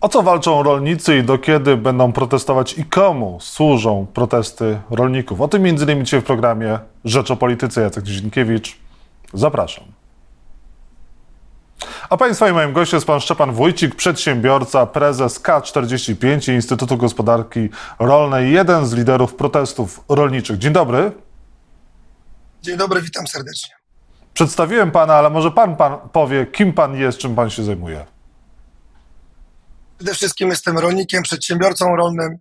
O co walczą rolnicy i do kiedy będą protestować i komu służą protesty rolników? O tym między innymi dzisiaj w programie Rzecz o Polityce. Jacek Dzienkiewicz. Zapraszam. A Państwa i moim gościem jest Pan Szczepan Wójcik, przedsiębiorca, prezes K45 Instytutu Gospodarki Rolnej, jeden z liderów protestów rolniczych. Dzień dobry. Dzień dobry, witam serdecznie. Przedstawiłem Pana, ale może Pan, pan powie, kim Pan jest, czym Pan się zajmuje? Przede wszystkim jestem rolnikiem, przedsiębiorcą rolnym.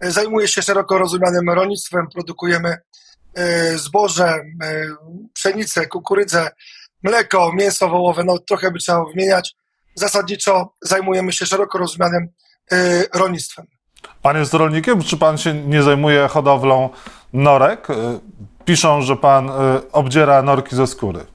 E, Zajmuję się szeroko rozumianym rolnictwem. Produkujemy e, zboże, e, pszenicę, kukurydzę, mleko, mięso wołowe. No trochę by trzeba wymieniać. Zasadniczo zajmujemy się szeroko rozumianym rolnictwem. Pan jest rolnikiem, czy Pan się nie zajmuje hodowlą norek? Piszą, że Pan obdziera norki ze skóry.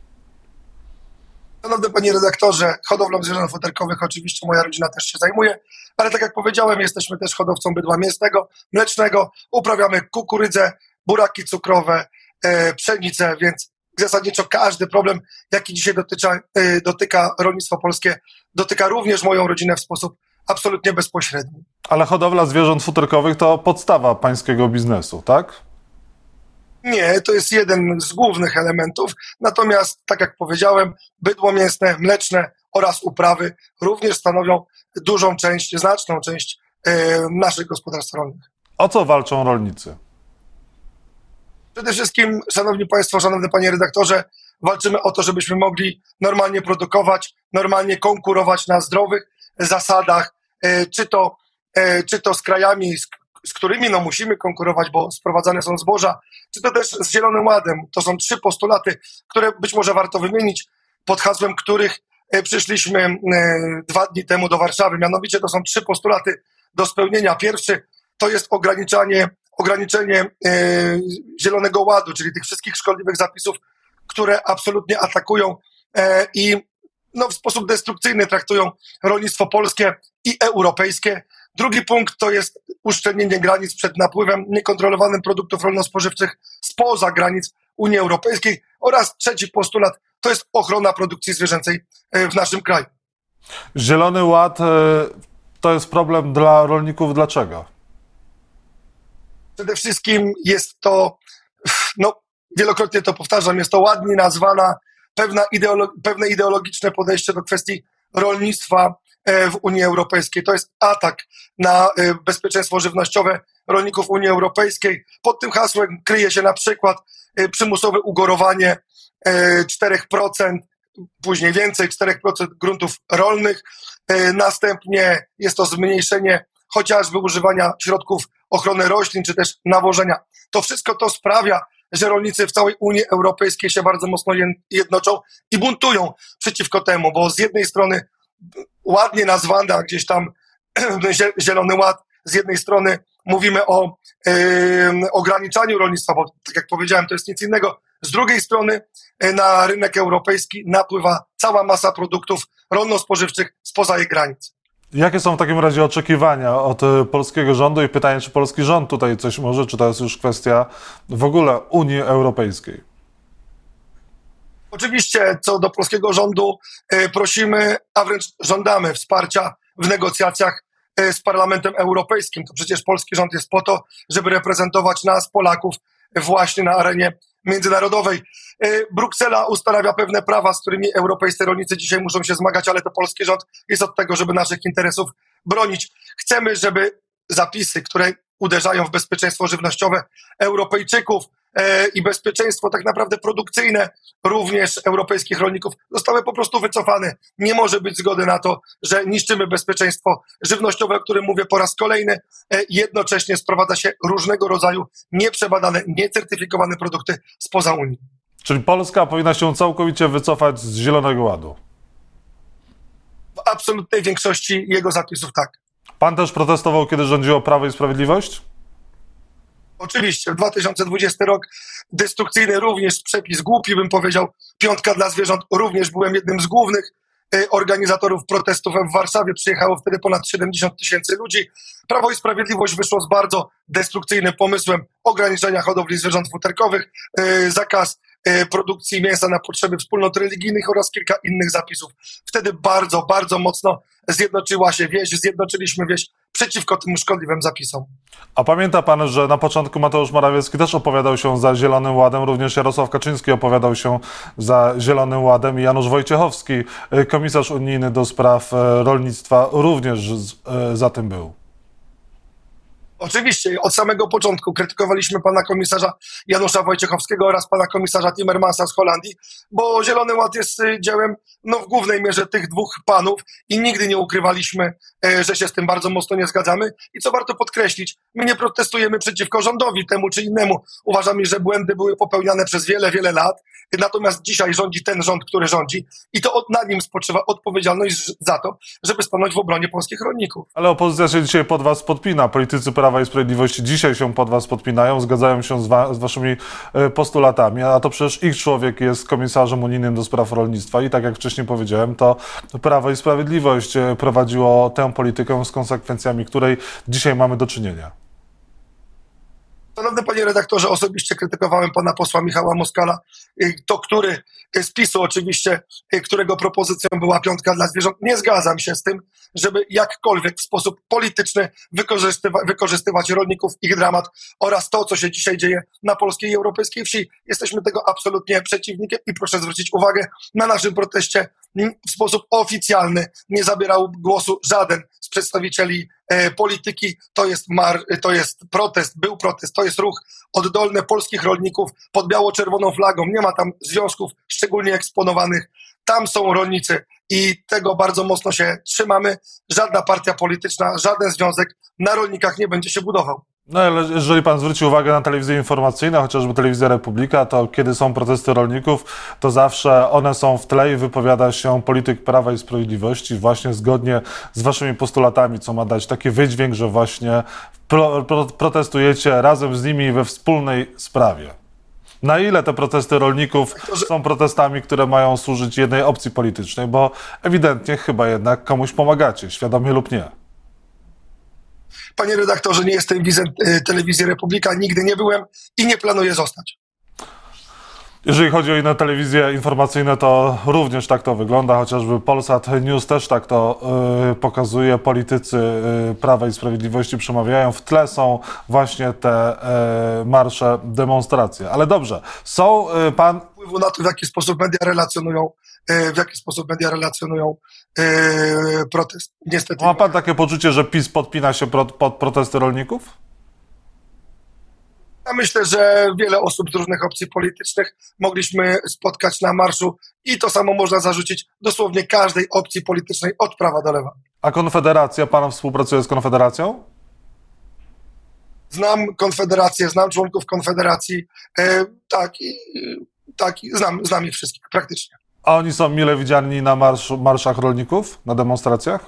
Szanowny panie redaktorze, hodowlą zwierząt futerkowych oczywiście moja rodzina też się zajmuje, ale tak jak powiedziałem, jesteśmy też hodowcą bydła mięsnego, mlecznego, uprawiamy kukurydzę, buraki cukrowe, e, pszenicę, więc zasadniczo każdy problem, jaki dzisiaj e, dotyka rolnictwo polskie, dotyka również moją rodzinę w sposób absolutnie bezpośredni. Ale hodowla zwierząt futerkowych to podstawa pańskiego biznesu, tak? Nie, to jest jeden z głównych elementów. Natomiast, tak jak powiedziałem, bydło mięsne, mleczne oraz uprawy również stanowią dużą część, znaczną część e, naszych gospodarstw rolnych. O co walczą rolnicy? Przede wszystkim, Szanowni Państwo, Szanowny Panie Redaktorze, walczymy o to, żebyśmy mogli normalnie produkować, normalnie konkurować na zdrowych zasadach, e, czy to, e, czy to z krajami, z którymi no, musimy konkurować, bo sprowadzane są zboża, czy to też z Zielonym Ładem. To są trzy postulaty, które być może warto wymienić, pod hasłem których e, przyszliśmy e, dwa dni temu do Warszawy. Mianowicie to są trzy postulaty do spełnienia. Pierwszy to jest ograniczanie, ograniczenie e, Zielonego Ładu, czyli tych wszystkich szkodliwych zapisów, które absolutnie atakują i no, w sposób destrukcyjny traktują rolnictwo polskie i europejskie. Drugi punkt to jest uszczelnienie granic przed napływem niekontrolowanym produktów rolno-spożywczych spoza granic Unii Europejskiej oraz trzeci postulat to jest ochrona produkcji zwierzęcej e, w naszym kraju. Zielony Ład e, to jest problem dla rolników. Dlaczego? Przede wszystkim jest to, no wielokrotnie to powtarzam, jest to ładnie nazwana pewna ideolo pewne ideologiczne podejście do kwestii rolnictwa w Unii Europejskiej. To jest atak na e, bezpieczeństwo żywnościowe rolników Unii Europejskiej. Pod tym hasłem kryje się na przykład e, przymusowe ugorowanie 4%, później więcej 4% gruntów rolnych. Następnie jest to zmniejszenie chociażby używania środków ochrony roślin, czy też nawożenia. To wszystko to sprawia, że rolnicy w całej Unii Europejskiej się bardzo mocno jednoczą i buntują przeciwko temu, bo z jednej strony ładnie nazwana gdzieś tam Zielony Ład, z jednej strony mówimy o ograniczaniu rolnictwa, bo tak jak powiedziałem, to jest nic innego. Z drugiej strony yy, na rynek europejski napływa cała masa produktów rolno-spożywczych spoza jej granic. Jakie są w takim razie oczekiwania od e, polskiego rządu i pytanie, czy polski rząd tutaj coś może, czy to jest już kwestia w ogóle Unii Europejskiej? Oczywiście co do polskiego rządu e, prosimy, a wręcz żądamy wsparcia w negocjacjach e, z Parlamentem Europejskim. To przecież polski rząd jest po to, żeby reprezentować nas, Polaków, właśnie na arenie międzynarodowej. E, Bruksela ustanawia pewne prawa, z którymi europejscy rolnicy dzisiaj muszą się zmagać, ale to polski rząd jest od tego, żeby naszych interesów bronić. Chcemy, żeby zapisy, które uderzają w bezpieczeństwo żywnościowe Europejczyków, i bezpieczeństwo tak naprawdę produkcyjne również europejskich rolników zostały po prostu wycofane. Nie może być zgody na to, że niszczymy bezpieczeństwo żywnościowe, o którym mówię po raz kolejny. E, jednocześnie sprowadza się różnego rodzaju nieprzebadane, niecertyfikowane produkty spoza Unii. Czyli Polska powinna się całkowicie wycofać z Zielonego Ładu? W absolutnej większości jego zapisów tak. Pan też protestował, kiedy rządziło Prawo i Sprawiedliwość? Oczywiście, w 2020 rok destrukcyjny również przepis głupi, bym powiedział, piątka dla zwierząt, również byłem jednym z głównych e, organizatorów protestów w Warszawie. Przyjechało wtedy ponad 70 tysięcy ludzi. Prawo i Sprawiedliwość wyszło z bardzo destrukcyjnym pomysłem ograniczenia hodowli zwierząt futerkowych, e, zakaz produkcji mięsa na potrzeby wspólnot religijnych oraz kilka innych zapisów. Wtedy bardzo, bardzo mocno zjednoczyła się wieś, zjednoczyliśmy wieś przeciwko tym szkodliwym zapisom. A pamięta pan, że na początku Mateusz Morawiecki też opowiadał się za Zielonym Ładem, również Jarosław Kaczyński opowiadał się za Zielonym Ładem i Janusz Wojciechowski, e, komisarz unijny do spraw e, rolnictwa, również za tym był. Oczywiście, od samego początku krytykowaliśmy pana komisarza Janusza Wojciechowskiego oraz pana komisarza Timmermansa z Holandii, bo Zielony Ład jest y, dziełem no, w głównej mierze tych dwóch panów i nigdy nie ukrywaliśmy, e, że się z tym bardzo mocno nie zgadzamy. I co warto podkreślić, my nie protestujemy przeciwko rządowi temu czy innemu. Uważamy, że błędy były popełniane przez wiele, wiele lat, natomiast dzisiaj rządzi ten rząd, który rządzi i to na nim spoczywa odpowiedzialność za to, żeby stanąć w obronie polskich rolników. Ale opozycja się dzisiaj pod was podpina, politycy prawa Prawa i Sprawiedliwości dzisiaj się pod was podpinają, zgadzają się z, wa z waszymi e, postulatami, a to przecież ich człowiek jest komisarzem unijnym do spraw rolnictwa i tak jak wcześniej powiedziałem, to Prawo i Sprawiedliwość e, prowadziło tę politykę z konsekwencjami, której dzisiaj mamy do czynienia. Szanowny panie redaktorze, osobiście krytykowałem pana posła Michała Moskala, y, to który y, z PiSu oczywiście, y, którego propozycją była piątka dla zwierząt. Nie zgadzam się z tym, żeby jakkolwiek w sposób polityczny wykorzystywa wykorzystywać rolników, ich dramat oraz to, co się dzisiaj dzieje na polskiej i europejskiej wsi. Jesteśmy tego absolutnie przeciwnikiem i proszę zwrócić uwagę, na naszym proteście w sposób oficjalny nie zabierał głosu żaden z przedstawicieli e, polityki. To jest, mar, to jest protest, był protest, to jest ruch oddolny polskich rolników pod biało-czerwoną flagą. Nie ma tam związków szczególnie eksponowanych. Tam są rolnicy i tego bardzo mocno się trzymamy. Żadna partia polityczna, żaden związek na rolnikach nie będzie się budował. No ale jeżeli pan zwróci uwagę na telewizję informacyjną, chociażby telewizja Republika, to kiedy są protesty rolników, to zawsze one są w tle i wypowiada się polityk Prawa i Sprawiedliwości właśnie zgodnie z waszymi postulatami, co ma dać taki wydźwięk, że właśnie pro, pro, protestujecie razem z nimi we wspólnej sprawie. Na ile te protesty rolników są protestami, które mają służyć jednej opcji politycznej, bo ewidentnie chyba jednak komuś pomagacie, świadomie lub nie. Panie redaktorze, nie jestem widzem e, telewizji Republika, nigdy nie byłem i nie planuję zostać. Jeżeli chodzi o inne telewizje informacyjne, to również tak to wygląda, chociażby Polsat News też tak to y, pokazuje. Politycy y, Prawa i Sprawiedliwości przemawiają. W tle są właśnie te marsze, demonstracje. Ale dobrze, są pan... Wpływu na to, w jaki sposób media relacjonują, w jaki sposób media relacjonują protest. Niestety. Ma pan takie poczucie, że PiS podpina się pod, pod protesty rolników? Ja myślę, że wiele osób z różnych opcji politycznych mogliśmy spotkać na marszu i to samo można zarzucić dosłownie każdej opcji politycznej od prawa do lewa. A Konfederacja, pan współpracuje z Konfederacją? Znam Konfederację, znam członków Konfederacji, e, tak, i, tak, znam, znam ich wszystkich praktycznie. A oni są mile widziani na marszach rolników, na demonstracjach?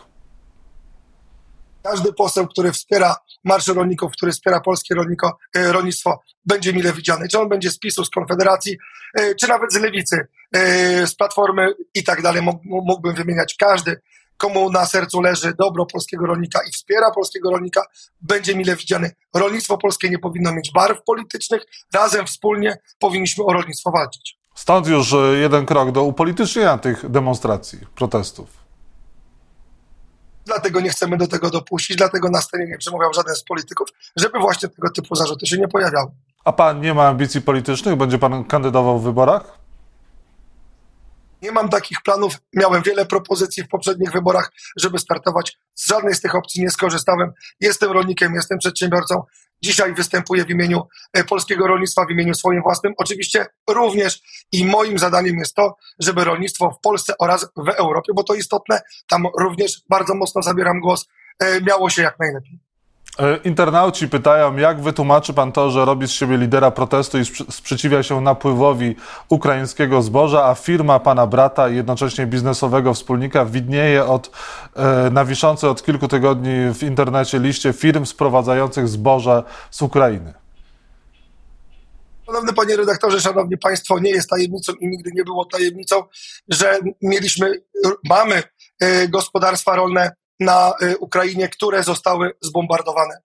Każdy poseł, który wspiera marsze rolników, który wspiera polskie rolniko, e, rolnictwo, będzie mile widziany. Czy on będzie z PiSu, z Konfederacji, e, czy nawet z Lewicy, e, z Platformy i tak dalej. Mógłbym wymieniać każdy, komu na sercu leży dobro polskiego rolnika i wspiera polskiego rolnika, będzie mile widziany. Rolnictwo polskie nie powinno mieć barw politycznych. Razem, wspólnie powinniśmy o rolnictwo walczyć. Stąd już jeden krok do upolitycznienia tych demonstracji, protestów. Dlatego nie chcemy do tego dopuścić, dlatego na scenie nie przemawiał żaden z polityków, żeby właśnie tego typu zarzuty się nie pojawiały. A pan nie ma ambicji politycznych? Będzie pan kandydował w wyborach? Nie mam takich planów. Miałem wiele propozycji w poprzednich wyborach, żeby startować. Z żadnej z tych opcji nie skorzystałem. Jestem rolnikiem, jestem przedsiębiorcą. Dzisiaj występuję w imieniu e, polskiego rolnictwa, w imieniu swoim własnym. Oczywiście również i moim zadaniem jest to, żeby rolnictwo w Polsce oraz w Europie, bo to istotne, tam również bardzo mocno zabieram głos, e, miało się jak najlepiej. E, internauci pytają, jak wytłumaczy pan to, że robi z siebie lidera protestu i sprzeciwia się napływowi ukraińskiego zboża, a firma pana brata i jednocześnie biznesowego wspólnika widnieje od, e, na wiszącej od kilku tygodni w internecie liście firm sprowadzających zboże z Ukrainy. Szanowny panie redaktorze, szanowni państwo, nie jest tajemnicą i nigdy nie było tajemnicą, że mieliśmy, mamy e, gospodarstwa rolne na y, Ukrainie, które zostały zbombardowane.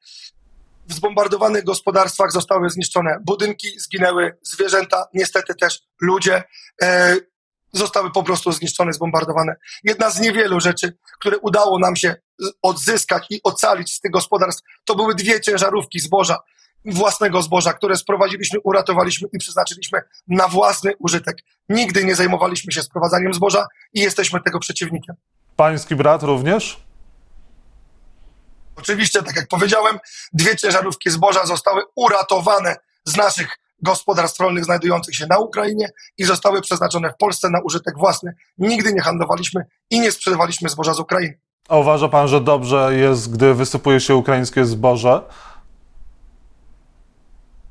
w zbombardowanych gospodarstwach zostały zniszczone budynki, zginęły zwierzęta, niestety też ludzie. E, zostały po prostu zniszczone, zbombardowane. Jedna z niewielu rzeczy, które udało nam się odzyskać i ocalić z tych gospodarstw, to były dwie ciężarówki zboża, własnego zboża, które sprowadziliśmy, uratowaliśmy i przeznaczyliśmy na własny użytek. Nigdy nie zajmowaliśmy się sprowadzaniem zboża i jesteśmy tego przeciwnikiem. Pański brat również? Oczywiście, tak jak powiedziałem, dwie ciężarówki zboża zostały uratowane z naszych gospodarstw rolnych znajdujących się na Ukrainie i zostały przeznaczone w Polsce na użytek własny. Nigdy nie handlowaliśmy i nie sprzedawaliśmy zboża z Ukrainy. A uważa pan, że dobrze jest, gdy wysypuje się ukraińskie zboże?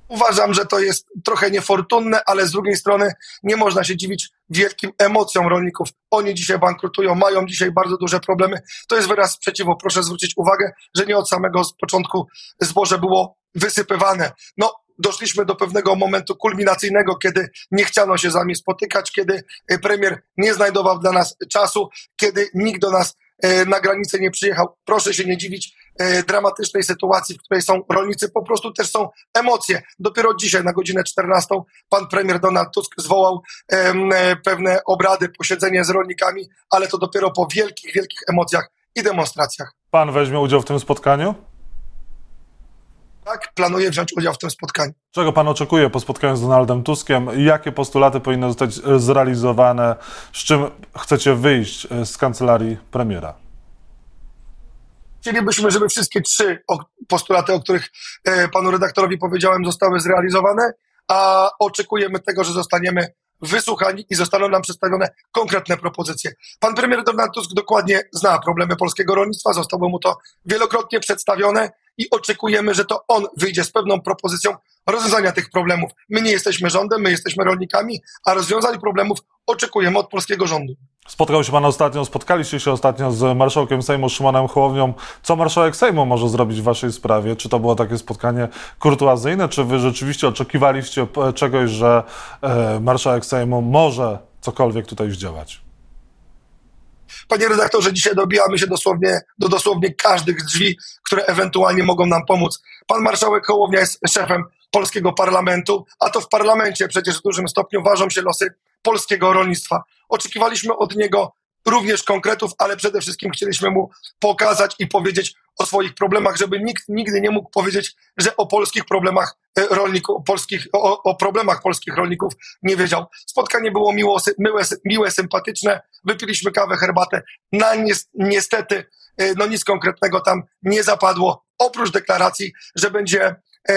Uważam, że to jest trochę niefortunne, ale z drugiej strony nie można się dziwić wielkim emocjom rolników. Oni dzisiaj bankrutują, mają dzisiaj bardzo duże problemy. To jest wyraz sprzeciwu. Proszę zwrócić uwagę, że nie od samego początku zboże było wysypywane. No, doszliśmy do pewnego momentu kulminacyjnego, kiedy nie chciano się z nami spotykać, kiedy premier nie znajdował dla nas czasu, kiedy nikt do nas E, na granicę nie przyjechał. Proszę się nie dziwić e, dramatycznej sytuacji, w której są rolnicy, po prostu też są emocje. Dopiero dzisiaj na godzinę 14 pan premier Donald Tusk zwołał e, pewne obrady, posiedzenie z rolnikami, ale to dopiero po wielkich, wielkich emocjach i demonstracjach. Pan weźmie udział w tym spotkaniu? Tak, planuję wziąć udział w tym spotkaniu. Czego pan oczekuje po spotkaniu z Donaldem Tuskiem? Jakie postulaty powinny zostać zrealizowane? Z czym chcecie wyjść e, z kancelarii premiera? Chcielibyśmy, żeby wszystkie trzy postulaty, o których e, panu redaktorowi powiedziałem, zostały zrealizowane, a oczekujemy tego, że zostaniemy wysłuchani i zostaną nam przedstawione konkretne propozycje. Pan premier Donald Tusk dokładnie zna problemy polskiego rolnictwa, zostało mu to wielokrotnie przedstawione i oczekujemy, że to on wyjdzie z pewną propozycją rozwiązania tych problemów. My nie jesteśmy rządem, my jesteśmy rolnikami, a rozwiązań problemów oczekujemy od polskiego rządu. Spotkał się pan ostatnio, spotkaliście się ostatnio z marszałkiem Sejmu Szymonem Hołownią. Co marszałek Sejmu może zrobić w waszej sprawie? Czy to było takie spotkanie kurtuazyjne, czy wy rzeczywiście oczekiwaliście czegoś, że e, marszałek Sejmu może cokolwiek tutaj zdziałać? Panie redaktorze, dzisiaj dobijamy się dosłownie do dosłownie każdych drzwi, które ewentualnie mogą nam pomóc. Pan marszałek Hołownia jest szefem polskiego parlamentu, a to w parlamencie przecież w dużym stopniu ważą się losy polskiego rolnictwa. Oczekiwaliśmy od niego również konkretów, ale przede wszystkim chcieliśmy mu pokazać i powiedzieć o swoich problemach, żeby nikt nigdy nie mógł powiedzieć, że o polskich problemach e, rolników, polskich, o, o problemach polskich rolników nie wiedział. Spotkanie było miło, miłe, miłe, sympatyczne, wypiliśmy kawę, herbatę. Na niestety, e, no nic konkretnego tam nie zapadło, oprócz deklaracji, że będzie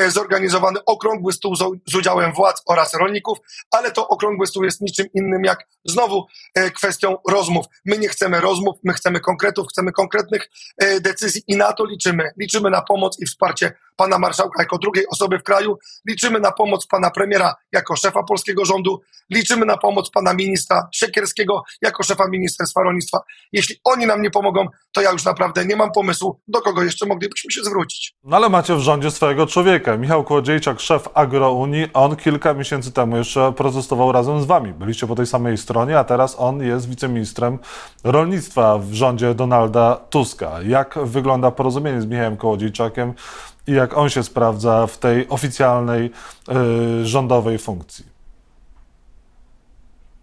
zorganizowany okrągły stół z udziałem władz oraz rolników, ale to okrągły stół jest niczym innym jak znowu e, kwestią rozmów. My nie chcemy rozmów, my chcemy konkretów, chcemy konkretnych e, decyzji i na to liczymy. Liczymy na pomoc i wsparcie pana marszałka jako drugiej osoby w kraju, liczymy na pomoc pana premiera jako szefa polskiego rządu, liczymy na pomoc pana ministra Siekierskiego jako szefa Ministerstwa Rolnictwa. Jeśli oni nam nie pomogą, to ja już naprawdę nie mam pomysłu, do kogo jeszcze moglibyśmy się zwrócić. No ale macie w rządzie swojego człowieka. Michał Kłodziejczak, szef Agrounii, on kilka miesięcy temu jeszcze protestował razem z wami. Byliście po tej samej stronie, a teraz on jest wiceministrem rolnictwa w rządzie Donalda Tuska. Jak wygląda porozumienie z Michałem Kołodziejczakiem i jak on się sprawdza w tej oficjalnej yy, rządowej funkcji?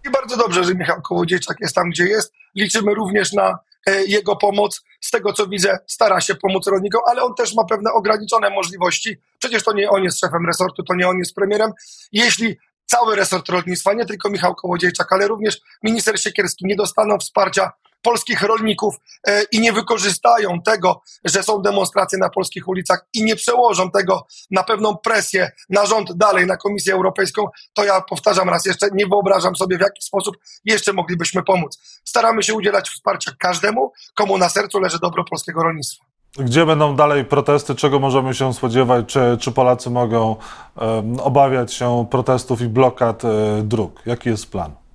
I bardzo dobrze, że Michał Kołodziejczak jest tam, gdzie jest. Liczymy również na e, jego pomoc. Z tego co widzę, stara się pomóc rolnikom, ale on też ma pewne ograniczone możliwości. Przecież to nie on jest szefem resortu, to nie on jest premierem. Jeśli cały resort rolnictwa, nie tylko Michał Kołodziejczak, ale również minister Siekierski nie dostaną wsparcia polskich rolników e, i nie wykorzystają tego, że są demonstracje na polskich ulicach i nie przełożą tego na pewną presję na rząd dalej, na Komisję Europejską, to ja powtarzam raz jeszcze, nie wyobrażam sobie, w jaki sposób jeszcze moglibyśmy pomóc. Staramy się udzielać wsparcia każdemu, komu na sercu leży dobro polskiego rolnictwa. Gdzie będą dalej protesty? Czego możemy się spodziewać? Czy, czy Polacy mogą um, obawiać się protestów i blokad e, dróg? Jaki jest plan?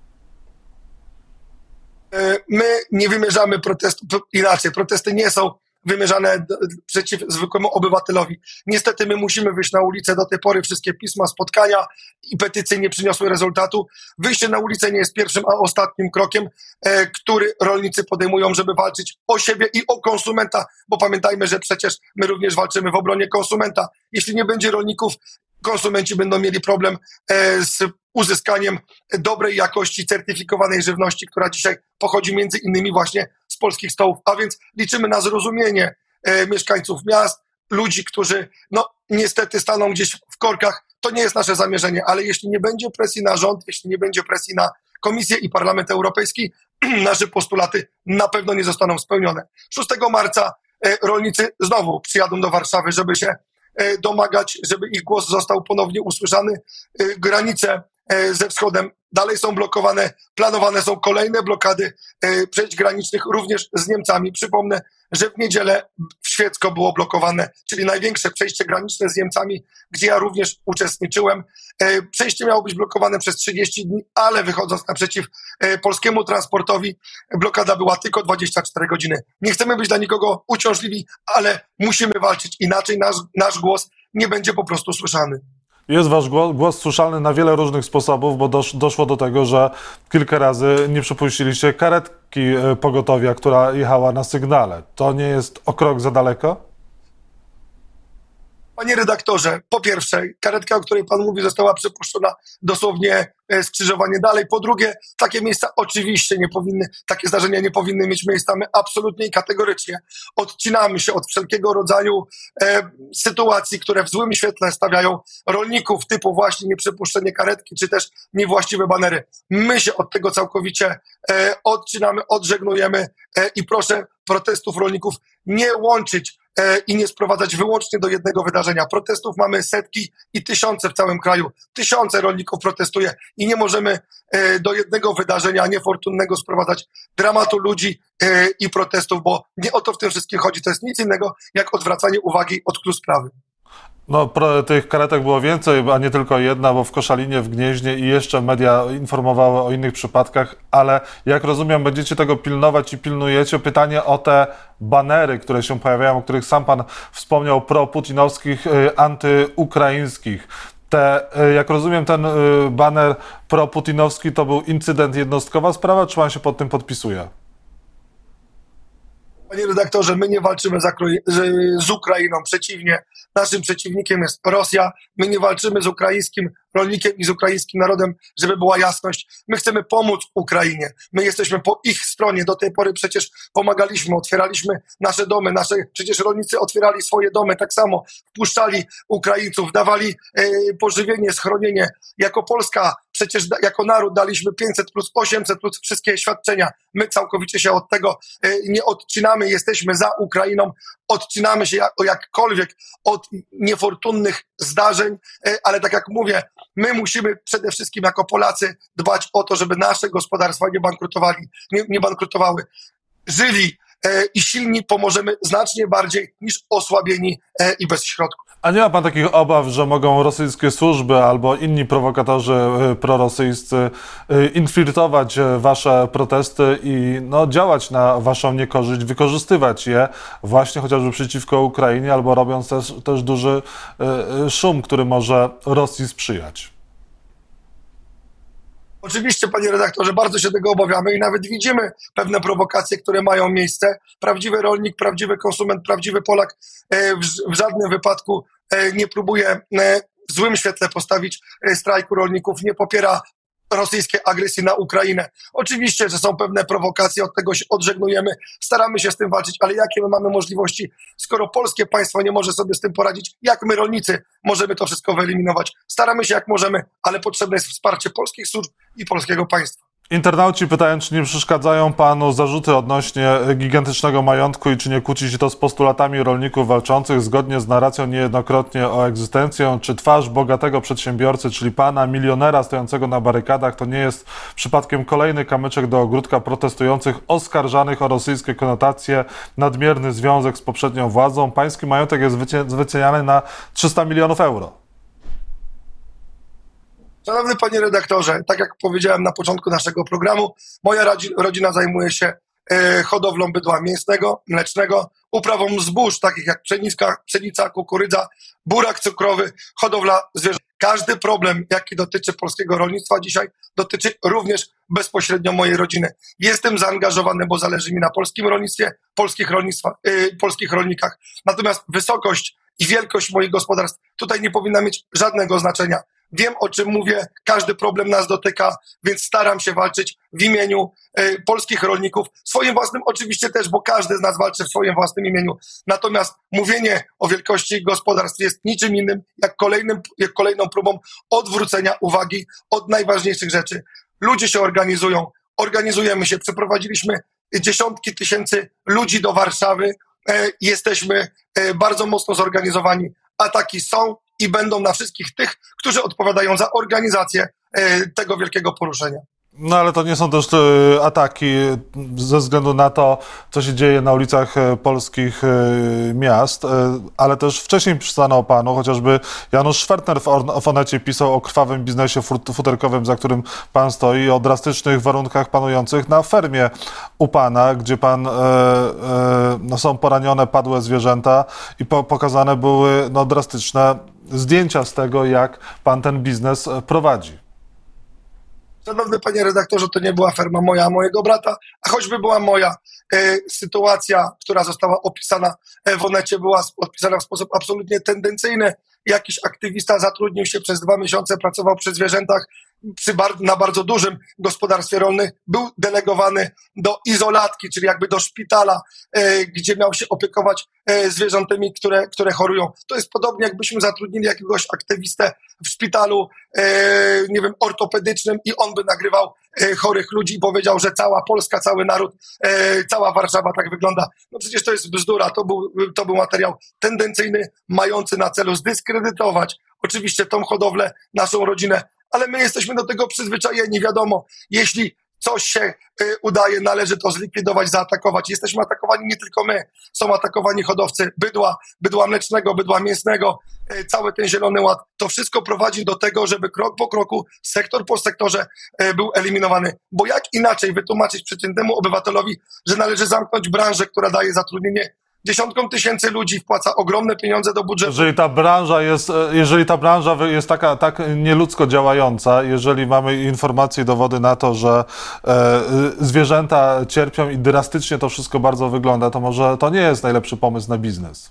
E, my nie wymierzamy protestu, inaczej, protesty nie są wymierzane przeciw zwykłemu obywatelowi. Niestety my musimy wyjść na ulicę. Do tej pory wszystkie pisma, spotkania i petycje nie przyniosły rezultatu. Wyjście na ulicę nie jest pierwszym, a ostatnim krokiem, e, który rolnicy podejmują, żeby walczyć o siebie i o konsumenta, bo pamiętajmy, że przecież my również walczymy w obronie konsumenta. Jeśli nie będzie rolników, konsumenci będą mieli problem e, z uzyskaniem dobrej jakości certyfikowanej żywności, która dzisiaj pochodzi między innymi właśnie z polskich stołów. A więc liczymy na zrozumienie e, mieszkańców miast, ludzi, którzy no niestety staną gdzieś w korkach. To nie jest nasze zamierzenie, ale jeśli nie będzie presji na rząd, jeśli nie będzie presji na Komisję i Parlament Europejski, nasze postulaty na pewno nie zostaną spełnione. 6 marca e, rolnicy znowu przyjadą do Warszawy, żeby się domagać, żeby ich głos został ponownie usłyszany. Granice E, ze wschodem dalej są blokowane, planowane są kolejne blokady e, przejść granicznych również z Niemcami. Przypomnę, że w niedzielę w Świecko było blokowane, czyli największe przejście graniczne z Niemcami, gdzie ja również uczestniczyłem. E, przejście miało być blokowane przez 30 dni, ale wychodząc naprzeciw polskiemu transportowi, blokada była tylko 24 godziny. Nie chcemy być dla nikogo uciążliwi, ale musimy walczyć, inaczej nasz, nasz głos nie będzie po prostu słyszany. Jest wasz głos, głos słyszalny na wiele różnych sposobów, bo dosz, doszło do tego, że kilka razy nie przepuściliście karetki e, pogotowia, która jechała na sygnale. To nie jest o krok za daleko? Panie redaktorze, po pierwsze, karetka, o której pan mówi, została przepuszczona dosłownie e, skrzyżowanie dalej. Po drugie, takie miejsca oczywiście nie powinny, takie zdarzenia nie powinny mieć miejsca. My absolutnie i kategorycznie odcinamy się od wszelkiego rodzaju e, sytuacji, które w złym świetle stawiają rolników, typu właśnie nieprzepuszczenie karetki, czy też niewłaściwe banery. My się od tego całkowicie e, odcinamy, odżegnujemy e, i proszę protestów rolników nie łączyć i nie sprowadzać wyłącznie do jednego wydarzenia. Protestów mamy setki i tysiące w całym kraju. Tysiące rolników protestuje i nie możemy e, do jednego wydarzenia niefortunnego sprowadzać dramatu ludzi e, i protestów, bo nie o to w tym wszystkim chodzi. To jest nic innego jak odwracanie uwagi od klu sprawy. No, tych karetek było więcej, a nie tylko jedna, bo w Koszalinie, w Gnieźnie i jeszcze media informowały o innych przypadkach, ale jak rozumiem, będziecie tego pilnować i pilnujecie. Pytanie o te banery, które się pojawiają, o których sam pan wspomniał, pro-putinowskich, y, antyukraińskich. Te, y, jak rozumiem, ten y, baner pro-putinowski to był incydent, jednostkowa sprawa, czy pan się pod tym podpisuje? Panie redaktorze, my nie walczymy z Ukrainą, przeciwnie. Naszym przeciwnikiem jest Rosja. My nie walczymy z ukraińskim rolnikiem i z ukraińskim narodem, żeby była jasność. My chcemy pomóc Ukrainie. My jesteśmy po ich stronie. Do tej pory przecież pomagaliśmy, otwieraliśmy nasze domy. Nasze, przecież rolnicy otwierali swoje domy tak samo. Wpuszczali Ukraińców, dawali e, pożywienie, schronienie. Jako Polska przecież jako naród daliśmy 500 plus 800 plus wszystkie świadczenia. My całkowicie się od tego e, nie odcinamy, jesteśmy za Ukrainą, odcinamy się jak, jakkolwiek od niefortunnych zdarzeń, e, ale tak jak mówię, my musimy przede wszystkim jako Polacy dbać o to, żeby nasze gospodarstwa nie bankrutowali, nie, nie bankrutowały. Żyli e, i silni pomożemy znacznie bardziej niż osłabieni i bez środków. A nie ma pan takich obaw, że mogą rosyjskie służby albo inni prowokatorzy y, prorosyjscy y, infiltrować y, wasze protesty i no, działać na waszą niekorzyść, wykorzystywać je właśnie chociażby przeciwko Ukrainie albo robiąc też, też duży szum, który może Rosji sprzyjać? Oczywiście, panie redaktorze, bardzo się tego obawiamy i nawet widzimy pewne prowokacje, które mają miejsce. Prawdziwy rolnik, prawdziwy konsument, prawdziwy Polak e, w żadnym wypadku e, nie próbuje e, w złym świetle postawić strajku rolników, nie popiera rosyjskiej agresji na Ukrainę. Oczywiście, że są pewne prowokacje, od tego się odżegnujemy, staramy się z tym walczyć, ale jakie my mamy możliwości, skoro polskie państwo nie może sobie z tym poradzić, jak my rolnicy możemy to wszystko wyeliminować? Staramy się jak możemy, ale potrzebne jest wsparcie polskich służb i polskiego państwa. Internauci pytają, czy nie przeszkadzają panu zarzuty odnośnie gigantycznego majątku i czy nie kłóci się to z postulatami rolników walczących zgodnie z narracją niejednokrotnie o egzystencję, czy twarz bogatego przedsiębiorcy, czyli pana milionera stojącego na barykadach, to nie jest przypadkiem kolejny kamyczek do ogródka protestujących oskarżanych o rosyjskie konotacje, nadmierny związek z poprzednią władzą. Pański majątek jest wyceniany na 300 milionów euro. Szanowny panie redaktorze, tak jak powiedziałem na początku naszego programu, moja rodzina zajmuje się e, hodowlą bydła mięsnego, mlecznego, uprawą zbóż, takich jak pszenica, pszenica kukurydza, burak cukrowy, hodowla zwierząt. Każdy problem, jaki dotyczy polskiego rolnictwa dzisiaj, dotyczy również bezpośrednio mojej rodziny. Jestem zaangażowany, bo zależy mi na polskim rolnictwie, polskich, rolnictwa, yy, polskich rolnikach. Natomiast wysokość i wielkość moich gospodarstw tutaj nie powinna mieć żadnego znaczenia. Wiem, o czym mówię, każdy problem nas dotyka, więc staram się walczyć w imieniu y, polskich rolników, swoim własnym oczywiście też, bo każdy z nas walczy w swoim własnym imieniu. Natomiast mówienie o wielkości gospodarstw jest niczym innym, jak, kolejnym, jak kolejną próbą odwrócenia uwagi od najważniejszych rzeczy. Ludzie się organizują, organizujemy się, przeprowadziliśmy dziesiątki tysięcy ludzi do Warszawy, e, jesteśmy e, bardzo mocno zorganizowani. Ataki są, i będą na wszystkich tych, którzy odpowiadają za organizację e, tego wielkiego poruszenia. No ale to nie są też e, ataki ze względu na to, co się dzieje na ulicach e, polskich miast, ale też wcześniej przystanął panu, chociażby Janusz Schwertner w Onecie pisał o krwawym biznesie futerkowym, za którym pan stoi, o drastycznych warunkach panujących na fermie u pana, gdzie pan, no, są poranione, padłe zwierzęta i pokazane były no, drastyczne zdjęcia z tego, jak pan ten biznes e, prowadzi. Szanowny panie redaktorze, to nie była ferma moja, mojego brata, a choćby była moja. E, sytuacja, która została opisana w Onecie, była opisana w sposób absolutnie tendencyjny. Jakiś aktywista zatrudnił się przez dwa miesiące, pracował przy zwierzętach na bardzo dużym gospodarstwie rolnym, był delegowany do izolatki, czyli jakby do szpitala, e, gdzie miał się opiekować e, zwierzętami, które, które chorują. To jest podobnie, jakbyśmy zatrudnili jakiegoś aktywistę w szpitalu, e, nie wiem, ortopedycznym i on by nagrywał chorych ludzi i powiedział, że cała Polska, cały naród, cała Warszawa tak wygląda. No przecież to jest bzdura, to był, to był materiał tendencyjny, mający na celu zdyskredytować oczywiście tą hodowlę, naszą rodzinę, ale my jesteśmy do tego przyzwyczajeni, wiadomo, jeśli coś się y, udaje, należy to zlikwidować, zaatakować. Jesteśmy atakowani nie tylko my, są atakowani hodowcy bydła, bydła mlecznego, bydła mięsnego, y, cały ten zielony ład. To wszystko prowadzi do tego, żeby krok po kroku, sektor po sektorze y, był eliminowany. Bo jak inaczej wytłumaczyć przeciętnemu obywatelowi, że należy zamknąć branżę, która daje zatrudnienie dziesiątkom tysięcy ludzi wpłaca ogromne pieniądze do budżetu. Jeżeli ta branża jest, jeżeli ta branża jest taka tak nieludzko działająca, jeżeli mamy informacje i dowody na to, że e, zwierzęta cierpią i drastycznie to wszystko bardzo wygląda, to może to nie jest najlepszy pomysł na biznes.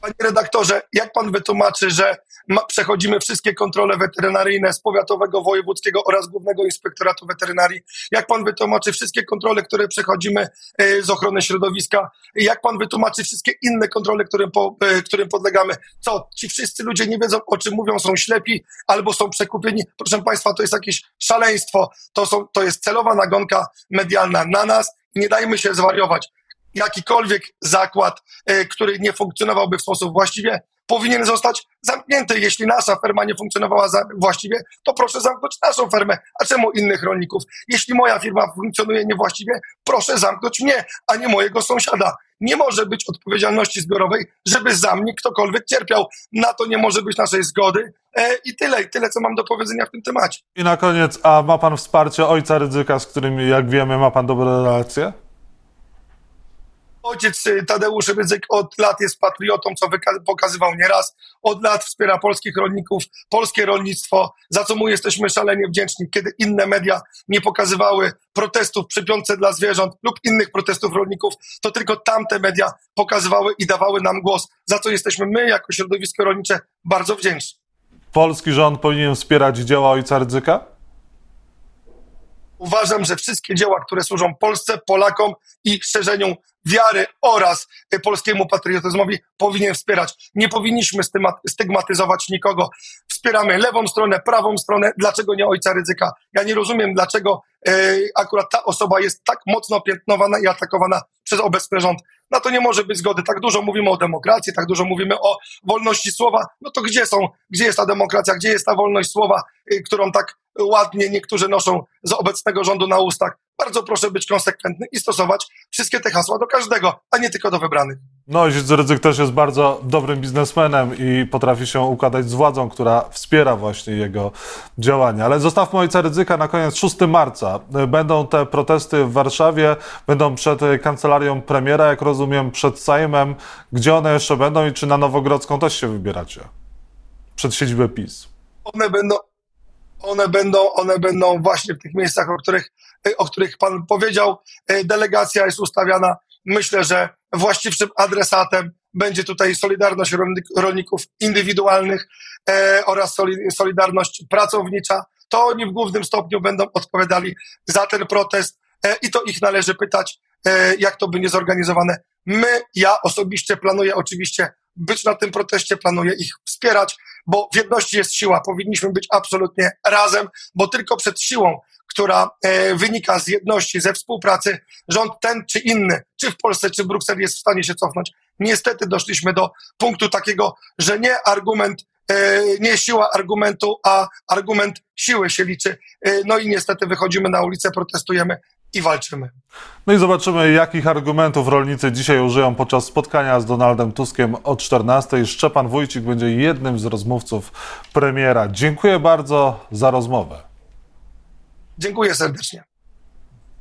Panie redaktorze, jak pan wytłumaczy, że ma, przechodzimy wszystkie kontrole weterynaryjne z powiatowego, wojewódzkiego oraz głównego inspektoratu weterynarii? Jak pan wytłumaczy wszystkie kontrole, które przechodzimy e, z ochrony środowiska? Jak pan wytłumaczy wszystkie inne kontrole, którym, po, e, którym podlegamy? Co, ci wszyscy ludzie nie wiedzą, o czym mówią, są ślepi albo są przekupieni? Proszę państwa, to jest jakieś szaleństwo. To, są, to jest celowa nagonka medialna na nas. Nie dajmy się zwariować jakikolwiek zakład, e, który nie funkcjonowałby w sposób właściwie, powinien zostać zamknięty. Jeśli nasza ferma nie funkcjonowała właściwie, to proszę zamknąć naszą fermę. A czemu innych rolników? Jeśli moja firma funkcjonuje niewłaściwie, proszę zamknąć mnie, a nie mojego sąsiada. Nie może być odpowiedzialności zbiorowej, żeby za mnie ktokolwiek cierpiał. Na to nie może być naszej zgody. E, I tyle, i tyle, co mam do powiedzenia w tym temacie. I na koniec, a ma pan wsparcie ojca ryzyka, z którym, jak wiemy, ma pan dobre relacje? Ojciec y, Tadeusz Rydzyk od lat jest patriotą, co pokazywał nieraz. Od lat wspiera polskich rolników, polskie rolnictwo, za co mu jesteśmy szalenie wdzięczni. Kiedy inne media nie pokazywały protestów przy dla zwierząt lub innych protestów rolników, to tylko tamte media pokazywały i dawały nam głos, za co jesteśmy my jako środowisko rolnicze bardzo wdzięczni. Polski rząd powinien wspierać dzieła ojca Rydzyka? Uważam, że wszystkie dzieła, które służą Polsce, Polakom i szerzeniu wiary oraz polskiemu patriotyzmowi powinien wspierać. Nie powinniśmy stygmatyzować nikogo. Wspieramy lewą stronę, prawą stronę. Dlaczego nie ojca ryzyka? Ja nie rozumiem, dlaczego e, akurat ta osoba jest tak mocno piętnowana i atakowana przez obecny rząd. Na to nie może być zgody. Tak dużo mówimy o demokracji, tak dużo mówimy o wolności słowa. No to gdzie są, gdzie jest ta demokracja, gdzie jest ta wolność słowa, y, którą tak ładnie niektórzy noszą z obecnego rządu na ustach? bardzo proszę być konsekwentny i stosować wszystkie te hasła do każdego, a nie tylko do wybranych. No, Ojciec Rydzyk też jest bardzo dobrym biznesmenem i potrafi się układać z władzą, która wspiera właśnie jego działania. Ale zostawmy Ojca Rydzyka na koniec 6 marca. Będą te protesty w Warszawie, będą przed kancelarią premiera, jak rozumiem, przed Sejmem. Gdzie one jeszcze będą i czy na Nowogrodzką też się wybieracie? Przed siedzibę PiS. One będą, one będą, one będą właśnie w tych miejscach, o których, o których Pan powiedział. E, Delegacja jest ustawiana. Myślę, że właściwszym adresatem będzie tutaj Solidarność rolnik- Rolników Indywidualnych e, oraz soli- Solidarność Pracownicza. To oni w głównym stopniu będą odpowiadali za ten protest e, i to ich należy pytać, e, jak to będzie zorganizowane. My, ja osobiście planuję oczywiście być na tym proteście, planuję ich wspierać, bo w jedności jest siła. Powinniśmy być absolutnie razem, bo tylko przed siłą, która e, wynika z jedności, ze współpracy, rząd ten czy inny, czy w Polsce, czy w Brukseli jest w stanie się cofnąć. Niestety doszliśmy do punktu takiego, że nie argument, e, nie siła argumentu, a argument siły się liczy. E, no i niestety wychodzimy na ulicę, protestujemy i walczymy. No i zobaczymy, jakich argumentów rolnicy dzisiaj użyją podczas spotkania z Donaldem Tuskiem o 14. Szczepan Wójcik będzie jednym z rozmówców premiera. Dziękuję bardzo za rozmowę. Dziękuję serdecznie.